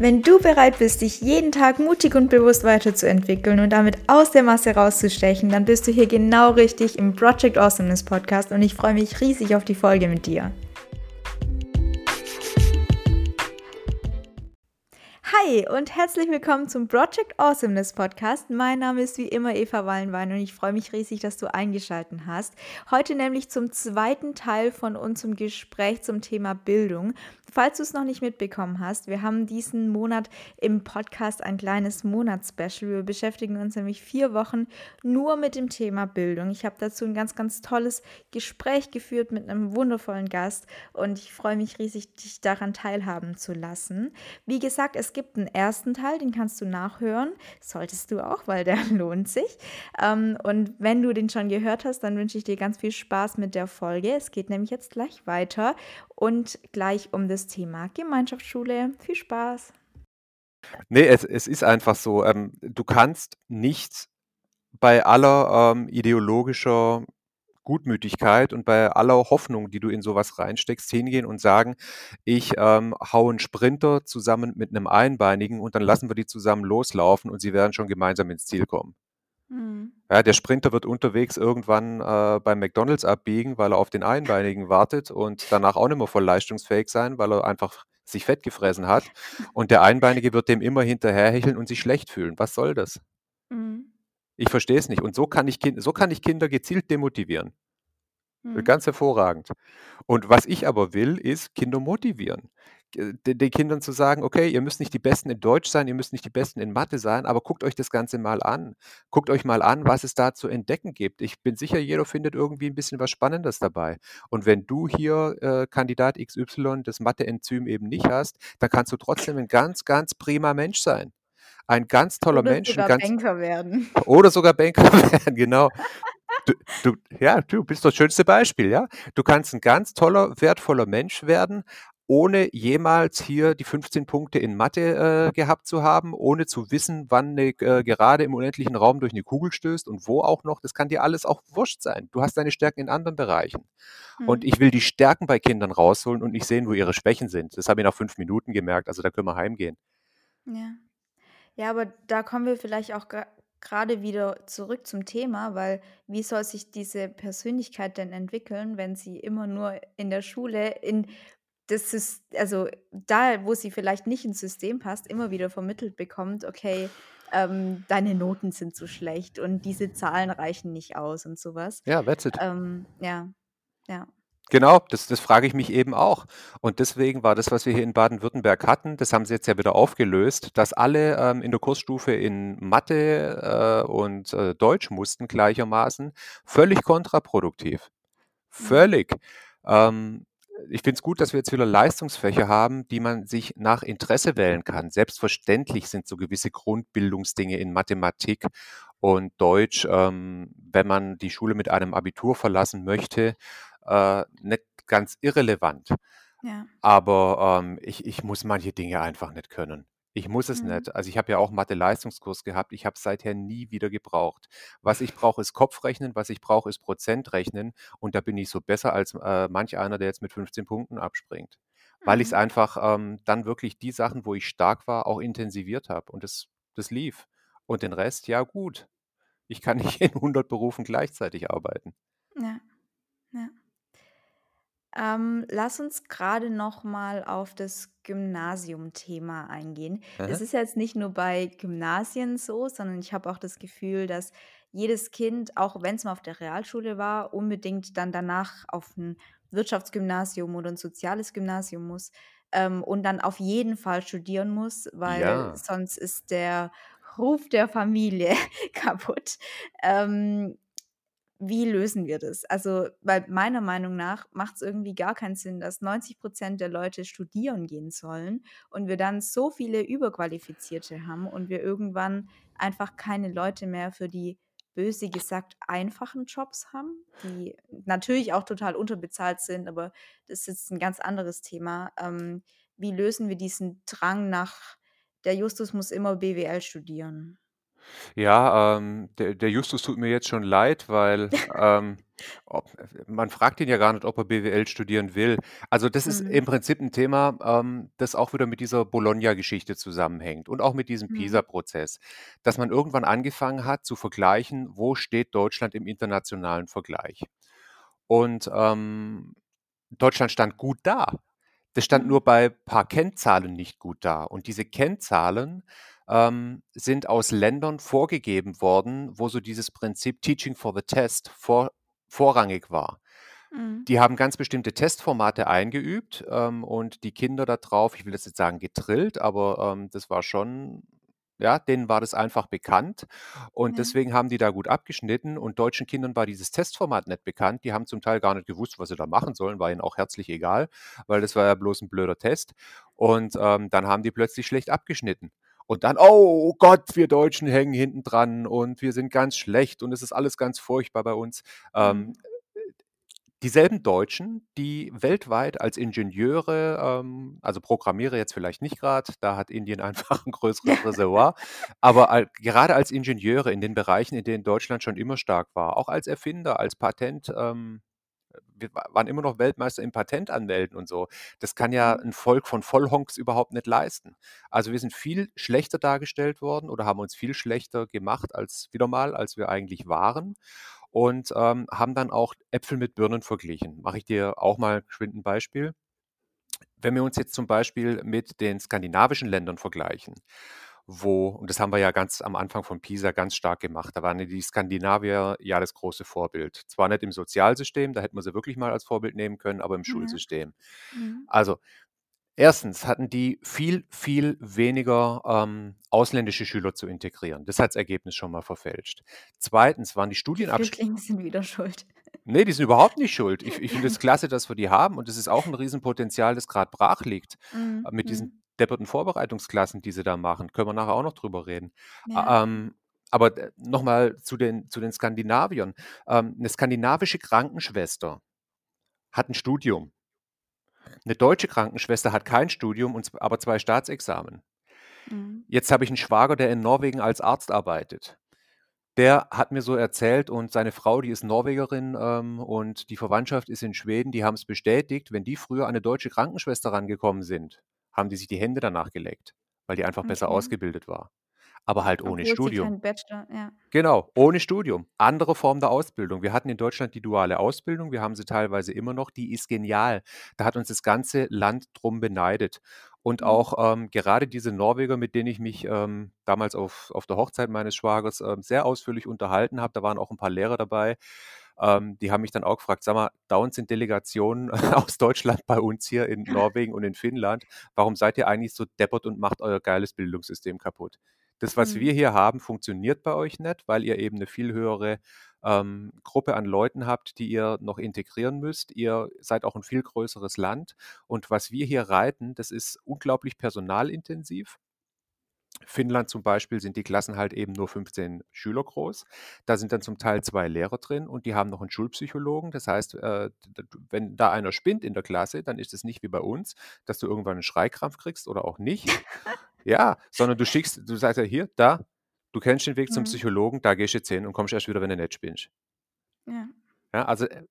Wenn du bereit bist, dich jeden Tag mutig und bewusst weiterzuentwickeln und damit aus der Masse rauszustechen, dann bist du hier genau richtig im Project Awesomeness Podcast und ich freue mich riesig auf die Folge mit dir. Hi und herzlich willkommen zum Project Awesomeness Podcast. Mein Name ist wie immer Eva Wallenwein und ich freue mich riesig, dass du eingeschaltet hast. Heute nämlich zum zweiten Teil von unserem Gespräch zum Thema Bildung. Falls du es noch nicht mitbekommen hast, wir haben diesen Monat im Podcast ein kleines Monatsspecial. Wir beschäftigen uns nämlich vier Wochen nur mit dem Thema Bildung. Ich habe dazu ein ganz, ganz tolles Gespräch geführt mit einem wundervollen Gast und ich freue mich riesig, dich daran teilhaben zu lassen. Wie gesagt, es gibt einen ersten Teil, den kannst du nachhören. Solltest du auch, weil der lohnt sich. Ähm, und wenn du den schon gehört hast, dann wünsche ich dir ganz viel Spaß mit der Folge. Es geht nämlich jetzt gleich weiter und gleich um das Thema Gemeinschaftsschule. Viel Spaß! Nee, es, es ist einfach so, ähm, du kannst nicht bei aller ähm, ideologischer Gutmütigkeit und bei aller Hoffnung, die du in sowas reinsteckst, hingehen und sagen, ich ähm, hau einen Sprinter zusammen mit einem Einbeinigen und dann lassen wir die zusammen loslaufen und sie werden schon gemeinsam ins Ziel kommen. Mhm. Ja, der Sprinter wird unterwegs irgendwann äh, beim McDonalds abbiegen, weil er auf den Einbeinigen wartet und danach auch nicht mehr voll leistungsfähig sein, weil er einfach sich fett gefressen hat. Und der Einbeinige wird dem immer hinterherhecheln und sich schlecht fühlen. Was soll das? Ich verstehe es nicht. Und so kann ich, so kann ich Kinder gezielt demotivieren. Mhm. Ganz hervorragend. Und was ich aber will, ist Kinder motivieren. Den Kindern zu sagen, okay, ihr müsst nicht die Besten in Deutsch sein, ihr müsst nicht die Besten in Mathe sein, aber guckt euch das Ganze mal an. Guckt euch mal an, was es da zu entdecken gibt. Ich bin sicher, jeder findet irgendwie ein bisschen was Spannendes dabei. Und wenn du hier äh, Kandidat XY das Mathe-Enzym eben nicht hast, dann kannst du trotzdem ein ganz, ganz prima Mensch sein. Ein ganz toller oder Mensch. Sogar ganz, Banker werden. Oder sogar Banker werden, genau. Du, du, ja, du bist das schönste Beispiel, ja. Du kannst ein ganz toller, wertvoller Mensch werden, ohne jemals hier die 15 Punkte in Mathe äh, gehabt zu haben, ohne zu wissen, wann eine äh, Gerade im unendlichen Raum durch eine Kugel stößt und wo auch noch. Das kann dir alles auch wurscht sein. Du hast deine Stärken in anderen Bereichen. Mhm. Und ich will die Stärken bei Kindern rausholen und nicht sehen, wo ihre Schwächen sind. Das habe ich nach fünf Minuten gemerkt. Also da können wir heimgehen. Ja. Ja, aber da kommen wir vielleicht auch gerade wieder zurück zum Thema, weil wie soll sich diese Persönlichkeit denn entwickeln, wenn sie immer nur in der Schule in das ist, also da, wo sie vielleicht nicht ins System passt, immer wieder vermittelt bekommt, okay, ähm, deine Noten sind zu schlecht und diese Zahlen reichen nicht aus und sowas. Ja, that's it. Ähm, ja, ja. Genau, das, das frage ich mich eben auch. Und deswegen war das, was wir hier in Baden-Württemberg hatten, das haben sie jetzt ja wieder aufgelöst, dass alle ähm, in der Kursstufe in Mathe äh, und äh, Deutsch mussten gleichermaßen, völlig kontraproduktiv. Mhm. Völlig. Ähm, ich finde es gut, dass wir jetzt wieder Leistungsfächer haben, die man sich nach Interesse wählen kann. Selbstverständlich sind so gewisse Grundbildungsdinge in Mathematik und Deutsch, ähm, wenn man die Schule mit einem Abitur verlassen möchte, äh, nicht ganz irrelevant. Ja. Aber ähm, ich, ich muss manche Dinge einfach nicht können. Ich muss es Mhm. nicht. Also ich habe ja auch Mathe-Leistungskurs gehabt. Ich habe es seither nie wieder gebraucht. Was ich brauche, ist Kopfrechnen, was ich brauche, ist Prozentrechnen. Und da bin ich so besser als äh, manch einer, der jetzt mit 15 Punkten abspringt. Weil ich es mhm. einfach ähm, dann wirklich die Sachen, wo ich stark war, auch intensiviert habe. Und das, das lief. Und den Rest, ja gut. Ich kann nicht in 100 Berufen gleichzeitig arbeiten. Ja. Ähm, lass uns gerade noch mal auf das Gymnasium-Thema eingehen. Es ist jetzt nicht nur bei Gymnasien so, sondern ich habe auch das Gefühl, dass jedes Kind, auch wenn es mal auf der Realschule war, unbedingt dann danach auf ein Wirtschaftsgymnasium oder ein soziales Gymnasium muss ähm, und dann auf jeden Fall studieren muss, weil Ja. sonst ist der Ruf der Familie kaputt. Ähm, wie lösen wir das? Also, weil meiner Meinung nach macht es irgendwie gar keinen Sinn, dass 90 Prozent der Leute studieren gehen sollen und wir dann so viele Überqualifizierte haben und wir irgendwann einfach keine Leute mehr für die böse gesagt einfachen Jobs haben, die natürlich auch total unterbezahlt sind, aber das ist jetzt ein ganz anderes Thema. Ähm, wie lösen wir diesen Drang nach, der Justus muss immer BWL studieren? Ja, ähm, der der Justus tut mir jetzt schon leid, weil, ähm, ob man fragt ihn ja gar nicht, ob er BWL studieren will. Also, das ist Mhm. im Prinzip 'n Thema, ähm, das auch wieder mit dieser Bologna-Geschichte zusammenhängt und auch mit diesem Mhm. PISA-Prozess, dass man irgendwann angefangen hat zu vergleichen, wo steht Deutschland im internationalen Vergleich? Und, ähm, Deutschland stand gut da. Das stand Mhm. nur bei paar Kennzahlen nicht gut da. Und diese Kennzahlen, ähm, sind aus Ländern vorgegeben worden, wo so dieses Prinzip Teaching for the Test vor vorrangig war. Mhm. Die haben ganz bestimmte Testformate eingeübt, ähm, und die Kinder da drauf ich will jetzt nicht sagen gedrillt, aber, ähm, das war schon ja, denen war das einfach bekannt und Ja. deswegen haben die da gut abgeschnitten und deutschen Kindern war dieses Testformat nicht bekannt. Die haben zum Teil gar nicht gewusst, was sie da machen sollen, war ihnen auch herzlich egal, weil das war ja bloß 'n blöder Test. Und, ähm, dann haben die plötzlich schlecht abgeschnitten. Und dann: „Oh Gott, wir Deutschen hängen hinten dran und wir sind ganz schlecht und es ist alles ganz furchtbar bei uns.“ Ähm, Mhm. dieselben Deutschen, die weltweit als Ingenieure, ähm also Programmierer jetzt vielleicht nicht grad, da hat Indien einfach 'n größeres Reservoir, aber al gerade als Ingenieure in den Bereichen, in denen Deutschland schon immer stark war, auch als Erfinder, als Patent ähm, wir wa waren immer noch Weltmeister im Patent anmelden und so. Das kann ja Mhm. 'n Volk von Vollhonks überhaupt nicht leisten. Also, wir sind viel schlechter dargestellt worden oder haben uns viel schlechter gemacht als wieder mal, als wir eigentlich waren und, ähm, haben dann auch Äpfel mit Birnen verglichen. Mache ich dir auch mal geschwind 'n Beispiel. Wenn wir uns jetzt zum Beispiel mit den skandinavischen Ländern vergleichen, wo und das haben wir ja ganz am Anfang von PISA ganz stark gemacht, da waren die Skandinavier ja das große Vorbild. Zwar nicht im Sozialsystem, da hätten wir sie wirklich mal als Vorbild nehmen können, aber im Ja. Schulsystem. Mhm. Also, 1. hatten die viel, viel weniger, ähm, ausländische Schüler zu integrieren. Das hat das Ergebnis schon mal verfälscht. 2. waren die Die Studienabsch Flüchtlinge sind wieder schuld. Ne, die sind überhaupt nicht schuld. Ich ich finde es klasse, dass wir die haben und das ist auch 'n Riesenpotenzial, das grad brach liegt, Mhm, äh, mit diesen mhm. Depperten Vorbereitungsklassen, die sie da machen. Können wir nachher auch noch drüber reden. Ja. Ähm, aber d noch mal zu den zu den Skandinaviern. Ähm, 'ne skandinavische Krankenschwester hat 'n Studium. 'Ne deutsche Krankenschwester hat kein Studium und aber 2 Staatsexamen. Mhm. Jetzt habe ich 'n Schwager, der in Norwegen als Arzt arbeitet. Der hat mir so erzählt und seine Frau, die ist Norwegerin, ähm, und die Verwandtschaft ist in Schweden, die haben's bestätigt, wenn die früher an 'ne deutsche Krankenschwester rangekommen sind, haben die sich die Hände danach geleckt, weil die einfach besser Okay. ausgebildet war, aber halt ohne Obwohl sie Studium. Bachelor ja. Genau, ohne Studium. Andere Form der Ausbildung. Wir hatten in Deutschland die duale Ausbildung, wir haben sie teilweise immer noch, die ist genial. Da hat uns das ganze Land drum beneidet. Und Mhm. auch, ähm, gerade diese Norweger, mit denen ich mich, ähm, damals auf auf der Hochzeit meines Schwagers, ähm, sehr ausführlich unterhalten habe, da waren auch 'n paar Lehrer dabei, ähm, die haben mich dann auch gefragt: „Sag mal, dauernd sind Delegationen aus Deutschland bei uns hier in Norwegen und in Finnland. Warum seid ihr eigentlich so deppert und macht euer geiles Bildungssystem kaputt? Das, was wir Mhm. hier haben, funktioniert bei euch nicht, weil ihr eben 'ne viel höhere, ähm, Gruppe an Leuten habt, die ihr noch integrieren müsst. Ihr seid auch 'n viel größeres Land und was wir hier reiten, das ist unglaublich personalintensiv.“ Finnland zum Beispiel sind die Klassen halt eben nur 15 Schüler groß. Da sind dann zum Teil 2 Lehrer drin und die haben noch 'n Schulpsychologen. Das heißt, äh, wenn da einer spinnt in der Klasse, dann ist es nicht wie bei uns, dass du irgendwann 'n Schreikrampf kriegst oder auch nicht. Ja, sondern du schickst du sagst ja: „Hier, da, du kennst den Weg zum Mhm. Psychologen, da gehst jetzt hin und kommst erst wieder, wenn du nicht spinnst.“ Ja. Ja, also, äh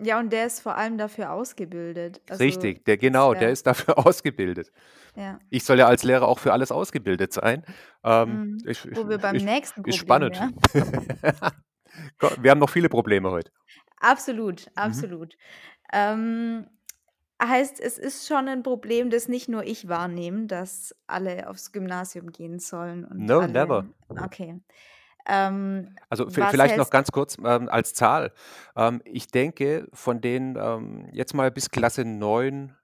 Ja, und der ist vor allem dafür ausgebildet. Also, Richtig, der ist genau, der ja ist dafür ausgebildet. Ja. Ich soll ja als Lehrer auch für alles ausgebildet sein. Ähm, Mhm. ich Wo wir beim ich nächsten ist Problem spannend. wären. Ko wir haben noch viele Probleme heute. Absolut, Mhm. absolut. Ähm, heißt, es ist schon 'n Problem, das nicht nur ich wahrnehme, dass alle aufs Gymnasium gehen sollen und No, alle never. okay. Ähm, Also, vielleicht noch ganz kurz, ähm, als Zahl. Ähm, ich denke, von den, ähm jetzt mal bis Klasse 9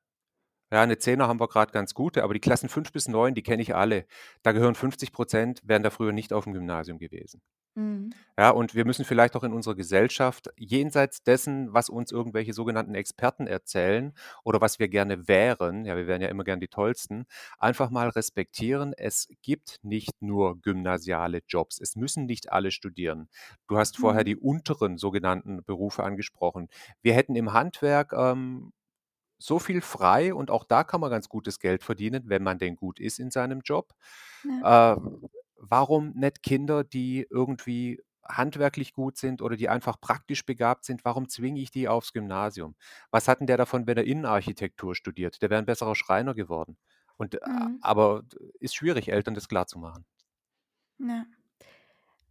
ja, 'ne 10er haben wir grad ganz gute, aber die Klassen 5 bis 9, die kenne ich alle. Da gehören 50 % wären da früher nicht aufm Gymnasium gewesen. Mhm. Ja, und wir müssen vielleicht auch in unserer Gesellschaft jenseits dessen, was uns irgendwelche sogenannten Experten erzählen oder was wir gerne wären ja, wir wären ja immer gern die Tollsten, einfach mal respektieren, es gibt nicht nur gymnasiale Jobs. Es müssen nicht alle studieren. Du hast vorher Mhm. die unteren sogenannten Berufe angesprochen. Wir hätten im Handwerk, ähm, so viel frei und auch da kann man ganz gutes Geld verdienen, wenn man denn gut ist in seinem Job. Ja. Ähm warum nicht Kinder, die irgendwie handwerklich gut sind oder die einfach praktisch begabt sind, warum zwinge ich die aufs Gymnasium? Was hat denn der davon, wenn er Innenarchitektur studiert? Der wäre 'n besserer Schreiner geworden. Und, a Mhm. aber ist schwierig, Eltern das klarzumachen. Ja.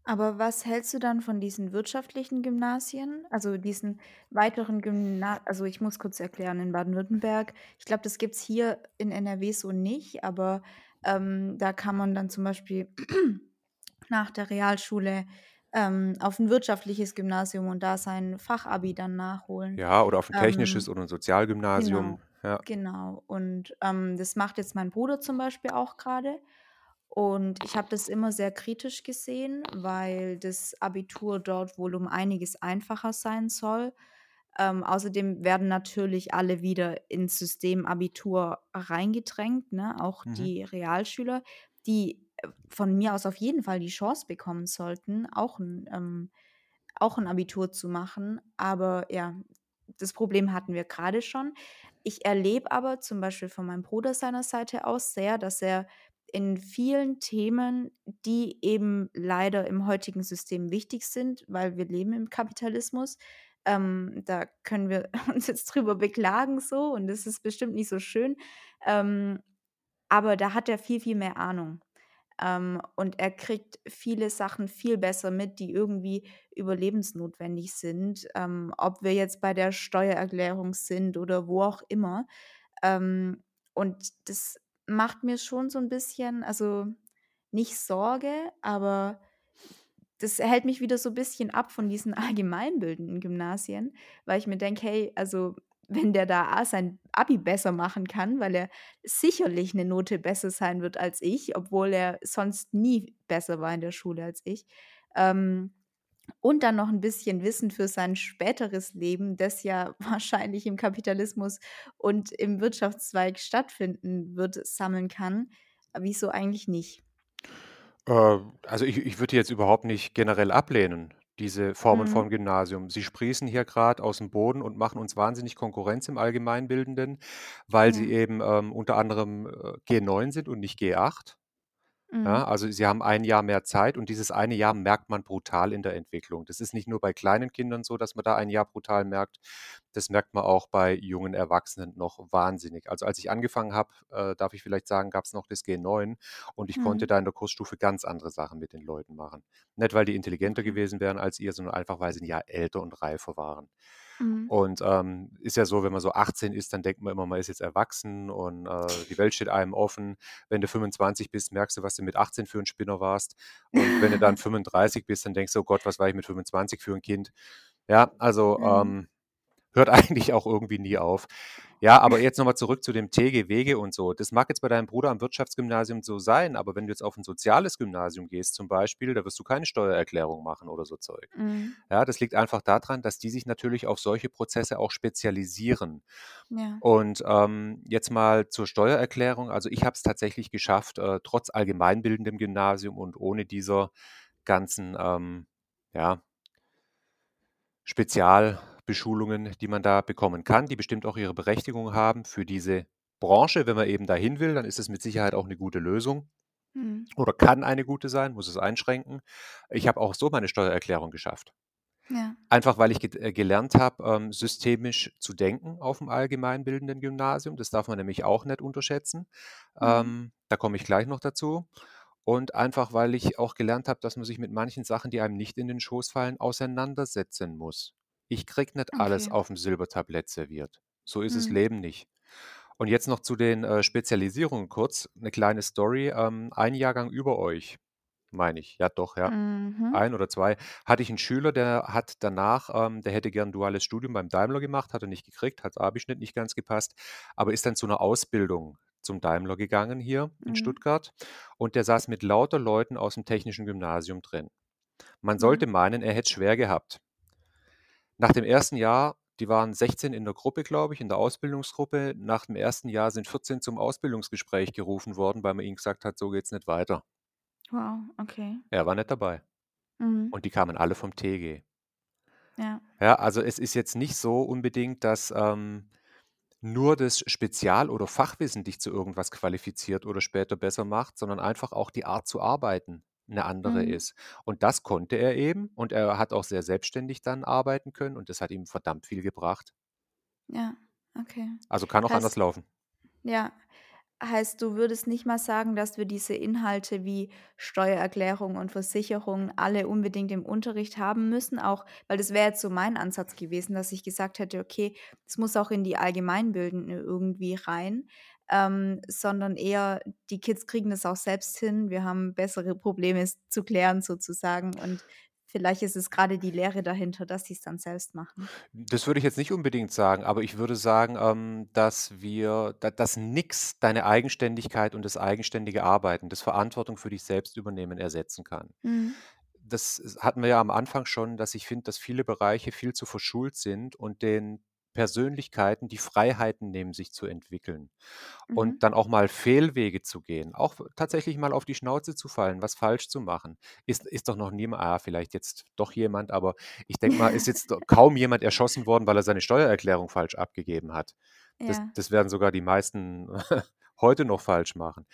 Aber was hältst du dann von diesen wirtschaftlichen Gymnasien? Also, diesen weiteren Gymna also, ich muss kurz erklären, in Baden-Württemberg ich glaube, das gibt's hier in NRW so nicht, aber, ähm, da kann man dann zum Beispiel nach der Realschule, ähm, auf 'n wirtschaftliches Gymnasium und da sein Fachabi dann nachholen. Ja, oder auf 'n technisches Ähm, oder 'n Sozialgymnasium, genau, ja. genau. Und, ähm, das macht jetzt mein Bruder zum Beispiel auch grade. Und ich habe das immer sehr kritisch gesehen, weil das Abitur dort wohl um einiges einfacher sein soll. Ähm, außerdem werden natürlich alle wieder ins System Abitur reingedrängt, ne, auch Mhm. die Realschüler, die, äh, von mir aus auf jeden Fall die Chance bekommen sollten, auch 'n ähm, auch 'n Abitur zu machen. Aber ja, das Problem hatten wir grade schon. Ich erlebe aber zum Beispiel von meinem Bruder seiner Seite aus sehr, dass er in vielen Themen, die eben leider im heutigen System wichtig sind, weil wir leben im Kapitalismus, ähm, da können wir uns jetzt drüber beklagen so und das ist bestimmt nicht so schön. Ähm, aber da hat er viel, viel mehr Ahnung. Ähm, und er kriegt viele Sachen viel besser mit, die irgendwie überlebensnotwendig sind, ähm, ob wir jetzt bei der Steuererklärung sind oder wo auch immer. Ähm, und das macht mir schon so 'n bisschen also, nicht Sorge, aber das hält mich wieder so bisschen ab von diesen allgemeinbildenden Gymnasien, weil ich mir denke: „Hey, also, wenn der da sein Abi besser machen kann, weil er sicherlich 'ne Note besser sein wird als ich, obwohl er sonst nie besser war in der Schule als ich, ähm, und dann noch 'n bisschen Wissen für sein späteres Leben, das ja wahrscheinlich im Kapitalismus und im Wirtschaftszweig stattfinden wird, sammeln kann. Wieso eigentlich nicht?“ Äh, also, ich ich würde die jetzt überhaupt nicht generell ablehnen, diese Formen von Mhm. Gymnasium. Sie sprießen hier grad aus'm Boden und machen uns wahnsinnig Konkurrenz im Allgemeinbildenden, weil sie Ja. eben, ähm, unter anderem, äh, G9 sind und nicht G8. Ja, Mhm. also, sie haben 1 Jahr mehr Zeit und dieses eine Jahr merkt man brutal in der Entwicklung. Das ist nicht nur bei kleinen Kindern so, dass man da ein Jahr brutal merkt. Das merkt man auch bei jungen Erwachsenen noch wahnsinnig. Also, als ich angefangen habe, äh, darf ich vielleicht sagen, gab's noch das G9 und ich konnte Mhm. da in der Kursstufe ganz andere Sachen mit den Leuten machen. Nicht, weil die intelligenter Okay. gewesen wären als ihr, sondern einfach, weil sie 'n Jahr älter und reifer waren. Mhm. Und, ähm, ist ja so, wenn man so 18 ist, dann denkt man immer, man ist jetzt erwachsen und, äh, die Welt steht einem offen. Wenn du 25 bist, merkst du, was du mit 18 für 'n Spinner warst. Und wenn du dann 35 bist, dann denkst du: „Oh Gott, was war ich mit 25 für 'n Kind?“ Ja, also, Mhm. ähm, hört eigentlich auch irgendwie nie auf. Ja, aber jetzt noch mal zurück zu dem TG-Wege und so. Das mag jetzt bei deinem Bruder am Wirtschaftsgymnasium so sein, aber wenn du jetzt auf 'n soziales Gymnasium gehst zum Beispiel, da wirst du keine Steuererklärung machen oder so Zeug. Mhm. Ja, das liegt einfach da dran, dass die sich natürlich auf solche Prozesse auch spezialisieren. Ja. Und, ähm, jetzt mal zur Steuererklärung. Also, ich habe es tatsächlich geschafft, äh, trotz allgemeinbildendem Gymnasium und ohne dieser ganzen, ähm, ja Spezialbeschulungen, die man da bekommen kann, die bestimmt auch ihre Berechtigung haben für diese Branche. Wenn man eben dahin will, dann ist es mit Sicherheit auch 'ne gute Lösung Mhm. oder kann eine gute sein, muss es einschränken. Ich habe auch so meine Steuererklärung geschafft. Ja. Einfach, weil ich get äh, gelernt habe, ähm, systemisch zu denken auf'm allgemeinbildenden Gymnasium. Das darf man nämlich auch nicht unterschätzen. Mhm. Ähm, da komme ich gleich noch dazu. Und einfach, weil ich auch gelernt habe, dass man sich mit manchen Sachen, die einem nicht in den Schoß fallen, auseinandersetzen muss. Ich kriege nicht alles Okay. auf'm Silbertablett serviert. So ist das Mhm. Leben nicht. Und jetzt noch zu den, äh, Spezialisierungen kurz, 'ne kleine Story. Ähm, ein Jahrgang über euch, meine ich, ja doch, ja, Mhm. 1 oder 2, hatte ich 'n Schüler, der hat danach ähm, der hätte gern duales Studium beim Daimler gemacht, hat er nicht gekriegt, hat Abischnitt nicht ganz gepasst, aber ist dann zu 'ner Ausbildung zum Daimler gegangen hier in Mhm. Stuttgart und der saß mit lauter Leuten aus'm technischen Gymnasium drin. Man sollte Mhm. meinen, er hätte es schwer gehabt. Nach dem 1. Jahr die waren 16 in der Gruppe, glaube ich, in der Ausbildungsgruppe. Nach dem 1. Jahr sind 14 zum Ausbildungsgespräch gerufen worden, weil man ihnen gesagt hat: „So geht's nicht weiter.“ Wow, okay. Er war nicht dabei. Mhm. Und die kamen alle vom TG. Ja. Ja, also, es ist jetzt nicht so unbedingt, dass, ähm, nur das Spezial oder Fachwissen dich zu irgendwas qualifiziert oder später besser macht, sondern einfach auch die Art zu arbeiten. 'Ne andere Mhm. ist. Und das konnte er eben und er hat auch sehr selbstständig dann arbeiten können und das hat ihm verdammt viel gebracht. Ja, okay. Also, kann auch anders Heißt laufen. ja, heißt, du würdest nicht mal sagen, dass wir diese Inhalte wie Steuererklärung und Versicherung alle unbedingt im Unterricht haben müssen, auch weil das wäre jetzt so mein Ansatz gewesen, dass ich gesagt hätte: „Okay, es muss auch in die Allgemeinbildende irgendwie rein“, ähm, sondern eher die Kids kriegen das auch selbst hin. Wir haben bessere Probleme zu klären sozusagen und vielleicht ist es grade die Lehre dahinter, dass sie's dann selbst machen. Das würde ich jetzt nicht unbedingt sagen, aber ich würde sagen, ähm, dass wir da dass nix deine Eigenständigkeit und das eigenständige Arbeiten, das Verantwortung für dich selbst übernehmen ersetzen kann. Mhm. Das hatten wir ja am Anfang schon, dass ich finde, dass viele Bereiche viel zu verschult sind und den Persönlichkeiten die Freiheiten nehmen, sich zu entwickeln und Mhm. dann auch mal Fehlwege zu gehen, auch tatsächlich mal auf die Schnauze zu fallen, was falsch zu machen. Ist ist doch noch niema ah, vielleicht jetzt doch jemand, aber ich denke mal, ist jetzt kaum jemand erschossen worden, weil er seine Steuererklärung falsch abgegeben hat. Das Ja. das werden sogar die meisten heute noch falsch machen.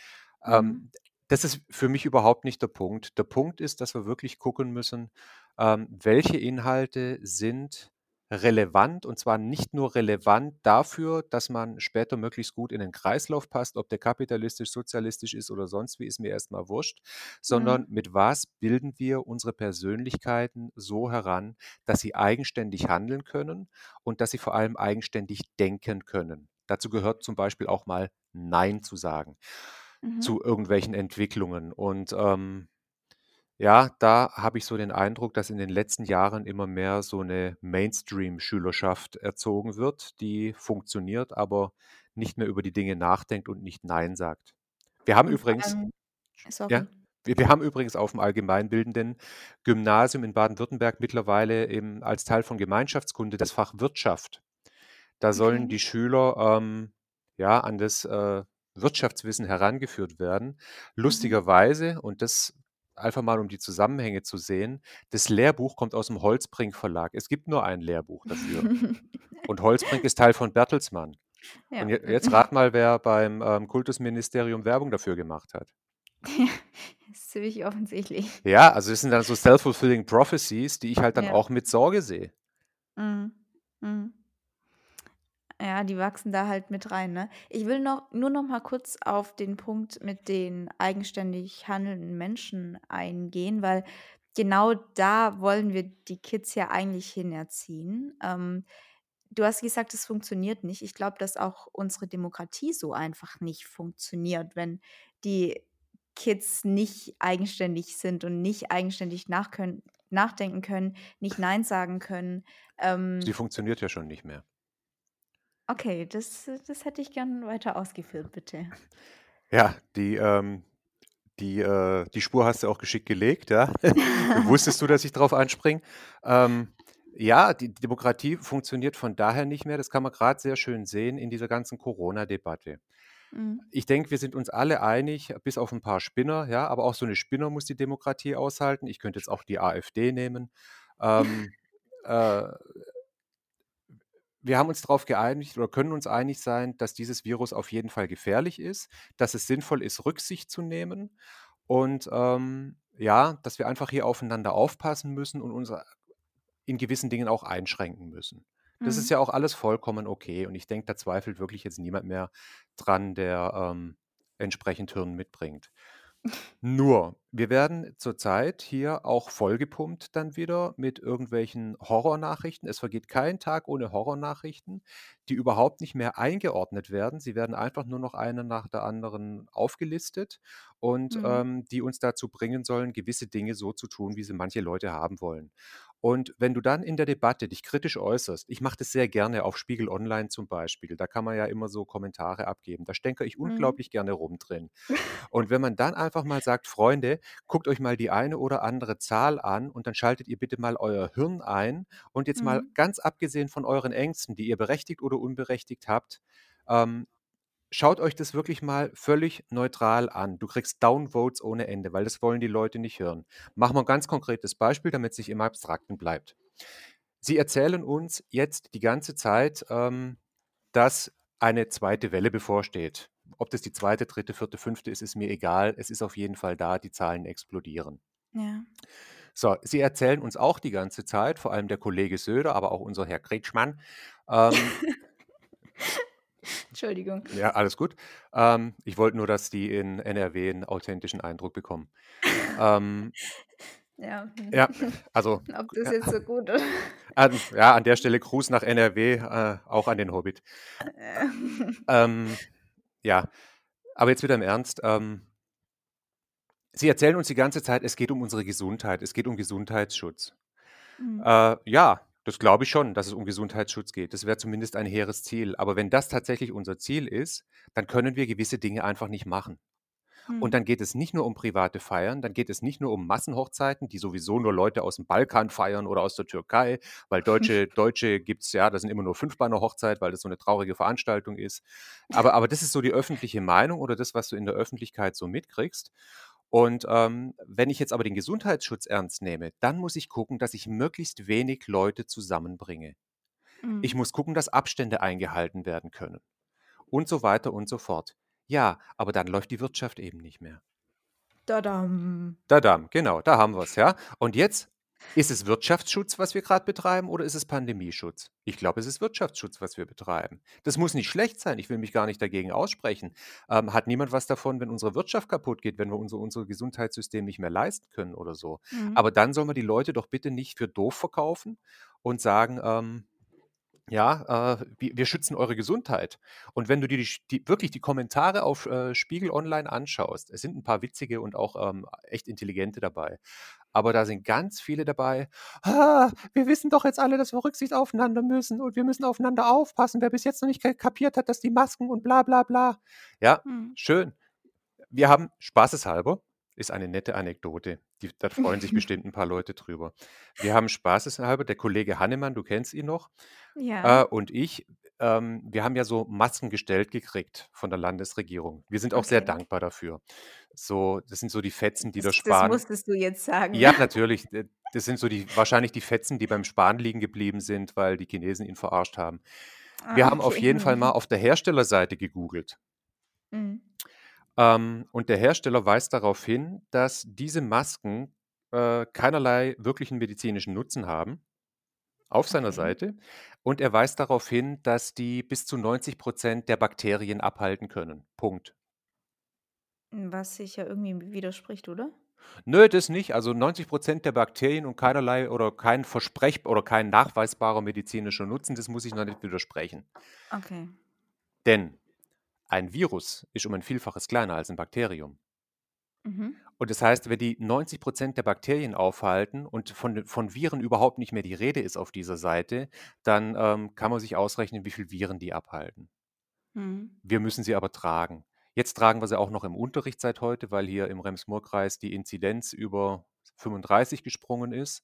Mhm. Ähm, das ist für mich überhaupt nicht der Punkt. Der Punkt ist, dass wir wirklich gucken müssen, ähm, welche Inhalte sind relevant und zwar nicht nur relevant dafür, dass man später möglichst gut in den Kreislauf passt, ob der kapitalistisch, sozialistisch ist oder sonst wie, ist mir erst mal wurscht, sondern Mhm. mit was bilden wir unsere Persönlichkeiten so heran, dass sie eigenständig handeln können und dass sie vor allem eigenständig denken können. Dazu gehört zum Beispiel auch mal „Nein“ zu sagen Mhm. zu irgendwelchen Entwicklungen und, ähm, ja, da habe ich so den Eindruck, dass in den letzten Jahren immer mehr so 'ne Mainstream-Schülerschaft erzogen wird, die funktioniert, aber nicht mehr über die Dinge nachdenkt und nicht „Nein“ sagt. Wir haben Und vor übrigens allem ja, sorry. wir wir haben übrigens auf'm allgemeinbildenden Gymnasium in Baden-Württemberg mittlerweile eben als Teil von Gemeinschaftskunde das Fach Wirtschaft. Da sollen Okay. die Schüler, ähm, ja, an das, äh, Wirtschaftswissen herangeführt werden. Mhm. Lustigerweise und das einfach mal, um die Zusammenhänge zu sehen, das Lehrbuch kommt aus'm Holtzbrinck Verlag. Es gibt nur ein Lehrbuch dafür und Holtzbrinck ist Teil von Bertelsmann. Und Ja, mhm. jetzt rat mal, wer beim, ähm, Kultusministerium Werbung dafür gemacht hat. Ja, ist ziemlich offensichtlich. Ja, also, das sind dann so self-fulfilling prophecies, die ich halt dann Ja. auch mit Sorge sehe. Mhm. Ja, die wachsen da halt mit rein, ne? Ich will noch nur noch mal kurz auf den Punkt mit den eigenständig handelnden Menschen eingehen, weil genau da wollen wir die Kids ja eigentlich hinerziehen. Ähm, du hast gesagt, es funktioniert nicht. Ich glaube, dass auch unsere Demokratie so einfach nicht funktioniert, wenn die Kids nicht eigenständig sind und nicht eigenständig nach können nachdenken können, nicht „Nein“ sagen können. Sie Ähm funktioniert ja schon nicht mehr. Okay, das das hätte ich gern weiter ausgeführt, bitte. Ja, die, ähm die, äh die Spur hast du auch geschickt gelegt, ja. Wusstest du, dass ich drauf anspringe? Ähm, ja, die Demokratie funktioniert von daher nicht mehr, das kann man grad sehr schön sehen in dieser ganzen Corona-Debatte. Mhm. Ich denke, wir sind uns alle einig, bis auf 'n paar Spinner, ja, aber auch so 'ne Spinner muss die Demokratie aushalten. Ich könnte jetzt auch die AfD nehmen. Ähm, äh wir haben uns drauf geeinigt oder können uns einig sein, dass dieses Virus auf jeden Fall gefährlich ist, dass es sinnvoll ist, Rücksicht zu nehmen und, ähm, ja, dass wir einfach hier aufeinander aufpassen müssen und uns in gewissen Dingen auch einschränken müssen. Das ist Mhm. ja auch alles vollkommen okay und ich denke, da zweifelt wirklich jetzt niemand mehr dran, der, ähm, entsprechend Hirn mitbringt. Nur, wir werden zurzeit hier auch vollgepumpt dann wieder mit irgendwelchen Horrornachrichten. Es vergeht kein Tag ohne Horrornachrichten, die überhaupt nicht mehr eingeordnet werden. Sie werden einfach nur noch eine nach der anderen aufgelistet und, Mhm. ähm, die uns dazu bringen sollen, gewisse Dinge so zu tun, wie sie manche Leute haben wollen. Und wenn du dann in der Debatte dich kritisch äußerst ich mache das sehr gerne auf Spiegel Online zum Beispiel, da kann man ja immer so Kommentare abgeben. Da stänkere ich Mhm. unglaublich gerne rum drin. Und wenn man dann einfach mal sagt: „Freunde, guckt euch mal die eine oder andere Zahl an und dann schaltet ihr bitte mal euer Hirn ein und jetzt mal Mhm. ganz abgesehen von euren Ängsten, die ihr berechtigt oder unberechtigt habt, ähm, schaut euch das wirklich mal völlig neutral an.“ Du kriegst Downvotes ohne Ende, weil das wollen die Leute nicht hören. Machen wir 'n ganz konkretes Beispiel, damit's nicht im Abstrakten bleibt. Sie erzählen uns jetzt die ganze Zeit, ähm, dass eine 2. Welle bevorsteht. ob das die zweite, dritte, vierte, fünfte ist, ist mir egal. Es ist auf jeden Fall da, die Zahlen explodieren. Ja. So, Sie erzählen uns auch die ganze Zeit, vor allem der Kollege Söder, aber auch unser Herr Kretschmann, ähm Entschuldigung. Ja, alles gut. Ähm, ich wollte nur, dass die in NRW 'n authentischen Eindruck bekommen. Ähm Ja, hm. Ja, also Ob das jetzt so gut oder an ja, an der Stelle Gruß nach NRW, äh, auch an den Hobbit. Ähm, ja, aber jetzt wieder im Ernst, ähm Sie erzählen uns die ganze Zeit, es geht um unsere Gesundheit, es geht um Gesundheitsschutz. Mhm. Äh, ja, das glaube ich schon, dass es um Gesundheitsschutz geht. Das wäre zumindest ein hehres Ziel. Aber wenn das tatsächlich unser Ziel ist, dann können wir gewisse Dinge einfach nicht machen. Und Mhm. dann geht es nicht nur um private Feiern, dann geht es nicht nur um Massenhochzeiten, die sowieso nur Leute aus'm Balkan feiern oder aus der Türkei, weil Deutsche Deutsche gibt's ja, da sind immer nur 5 bei 'ner Hochzeit, weil das so 'ne traurige Veranstaltung ist. Aber aber das ist so die öffentliche Meinung oder das, was du in der Öffentlichkeit so mitkriegst. Und, ähm, wenn ich jetzt aber den Gesundheitsschutz ernst nehme, dann muss ich gucken, dass ich möglichst wenig Leute zusammenbringe. Ich Mhm. muss gucken, dass Abstände eingehalten werden können und so weiter und so fort. Ja, aber dann läuft die Wirtschaft eben nicht mehr. Dadam. Dadam, genau, da haben wir's, ja. Und jetzt ist es Wirtschaftsschutz, was wir grad betreiben, oder ist es Pandemieschutz? Ich glaube, es ist Wirtschaftsschutz, was wir betreiben. Das muss nicht schlecht sein, ich will mich gar nicht dagegen aussprechen. Ähm, hat niemand was davon, wenn unsere Wirtschaft kaputtgeht, wenn wir unser unser Gesundheitssystem nicht mehr leisten können oder so. Mhm. Aber dann soll man die Leute doch bitte nicht für doof verkaufen und sagen, ähm, ja, äh, wir wir schützen eure Gesundheit. Und wenn du dir die die wirklich die Kommentare auf, äh, Spiegel Online anschaust, es sind 'n paar witzige und auch, ähm, echt intelligente dabei. Aber da sind ganz viele dabei: „Ah, wir wissen doch jetzt alle, dass wir Rücksicht aufeinander müssen und wir müssen aufeinander aufpassen. Wer bis jetzt noch nicht ka kapiert hat, dass die Masken und bla bla bla.“ Ja, Mhm. schön. Wir haben spaßeshalber ist eine nette Anekdote, die da freuen sich bestimmt 'n paar Leute drüber. Wir haben spaßeshalber der Kollege Hannemann, du kennst ihn noch, Ja. äh, und ich, ähm, wir haben ja so Masken gestellt gekriegt von der Landesregierung. Wir sind auch sehr Okay. dankbar dafür. So, das sind so die Fetzen, die der Das das Spahn musstest du jetzt sagen. Ja, natürlich, d das sind so die wahrscheinlich die Fetzen, die beim Spahn liegen geblieben sind, weil die Chinesen ihn verarscht haben. Wir Ah, haben auf okay. jeden Fall mal auf der Herstellerseite gegoogelt. Mhm. Ähm, und der Hersteller weist darauf hin, dass diese Masken, äh, keinerlei wirklichen medizinischen Nutzen haben auf seiner Okay. Seite. Und er weist darauf hin, dass die bis zu 90% der Bakterien abhalten können. Punkt. Was sich ja irgendwie widerspricht, oder? Nö, das nicht. Also 90% der Bakterien und keinerlei oder kein versprech oder kein nachweisbarer medizinischer Nutzen, das muss ich noch nicht widersprechen. Okay. Denn ein Virus ist um ein Vielfaches kleiner als 'n Bakterium. Mhm. Und das heißt, wenn die 90% der Bakterien aufhalten und von von Viren überhaupt nicht mehr die Rede ist auf dieser Seite, dann, ähm, kann man sich ausrechnen, wie viel Viren die abhalten. Mhm. Wir müssen sie aber tragen. Jetzt tragen wir sie auch noch im Unterricht seit heute, weil hier im Rems-Murr-Kreis die Inzidenz über 35 gesprungen ist.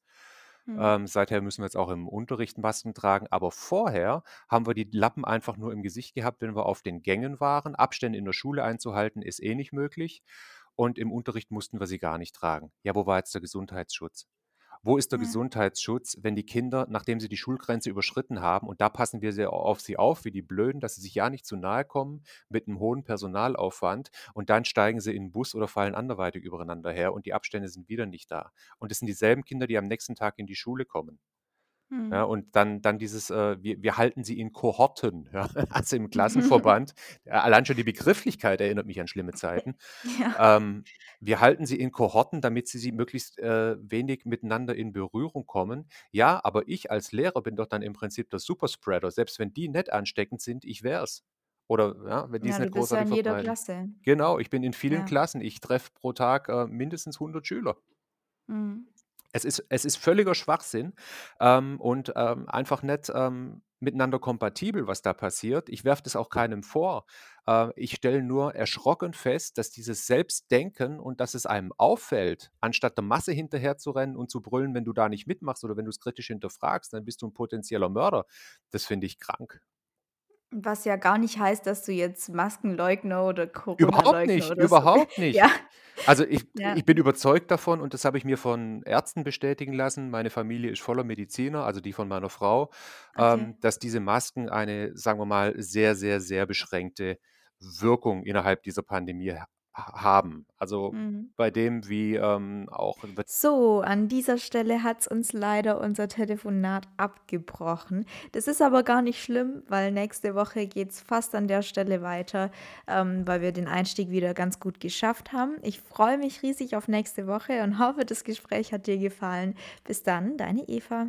Mhm. Ähm, seither müssen wir jetzt auch im Unterricht Masken tragen. Aber vorher haben wir die Lappen einfach nur im Gesicht gehabt, wenn wir auf den Gängen waren. Abstände in der Schule einzuhalten, ist eh nicht möglich. Und im Unterricht mussten wir sie gar nicht tragen. Ja, wo war jetzt der Gesundheitsschutz? Wo ist der Ja. Gesundheitsschutz, wenn die Kinder, nachdem sie die Schulgrenze überschritten haben und da passen wir sehr auf sie auf wie die Blöden, dass sie sich ja nicht zu nahe kommen mit 'nem hohen Personalaufwand und dann steigen sie in 'n Bus oder fallen anderweitig übereinander her und die Abstände sind wieder nicht da. Und das sind dieselben Kinder, die am nächsten Tag in die Schule kommen. Ja, Mhm. und dann dann dieses, äh, wir wir halten sie in Kohorten, ja, also im Klassenverband. Allein schon die Begrifflichkeit erinnert mich an schlimme Zeiten. Ja. Ähm, wir halten sie in Kohorten, damit sie sie möglichst, äh, wenig miteinander in Berührung kommen. Ja, aber ich als Lehrer bin doch dann im Prinzip der Superspreader. Selbst wenn die nicht ansteckend sind, ich wäre es. Oder, ja, wenn die's Ja, du nicht bist ja großartig in jeder. Klasse. Genau, ich bin in vielen Ja. Klassen. Ich treffe pro Tag, äh, mindestens 100 Schüler. Mhm. Es ist es ist völliger Schwachsinn, ähm, und, ähm, einfach nicht, ähm, miteinander kompatibel, was da passiert. Ich werfe das auch keinem vor. Äh, ich stelle nur erschrocken fest, dass dieses Selbstdenken und dass es einem auffällt, anstatt der Masse hinterherzurennen und zu brüllen, wenn du da nicht mitmachst oder wenn du's kritisch hinterfragst, dann bist du 'n potenzieller Mörder. Das finde ich krank. Was ja gar nicht heißt, dass du jetzt Maskenleugner oder Überhaupt Coronaleugner nicht, oder so überhaupt nicht. Ja. Also, ich Ja. ich bin überzeugt davon und das habe ich mir von Ärzten bestätigen lassen. Meine Familie ist voller Mediziner, also die von meiner Frau, Okay. ähm, dass diese Masken eine, sagen wir mal, sehr, sehr, sehr beschränkte, Wirkung innerhalb dieser Pandemie haben. Also, Mhm. bei dem, wie, ähm, auch So, an dieser Stelle hat's uns leider unser Telefonat abgebrochen. Das ist aber gar nicht schlimm, weil nächste Woche geht's fast an der Stelle weiter, ähm, weil wir den Einstieg wieder ganz gut geschafft haben. Ich freue mich riesig auf nächste Woche und hoffe, das Gespräch hat dir gefallen. Bis dann, deine Eva.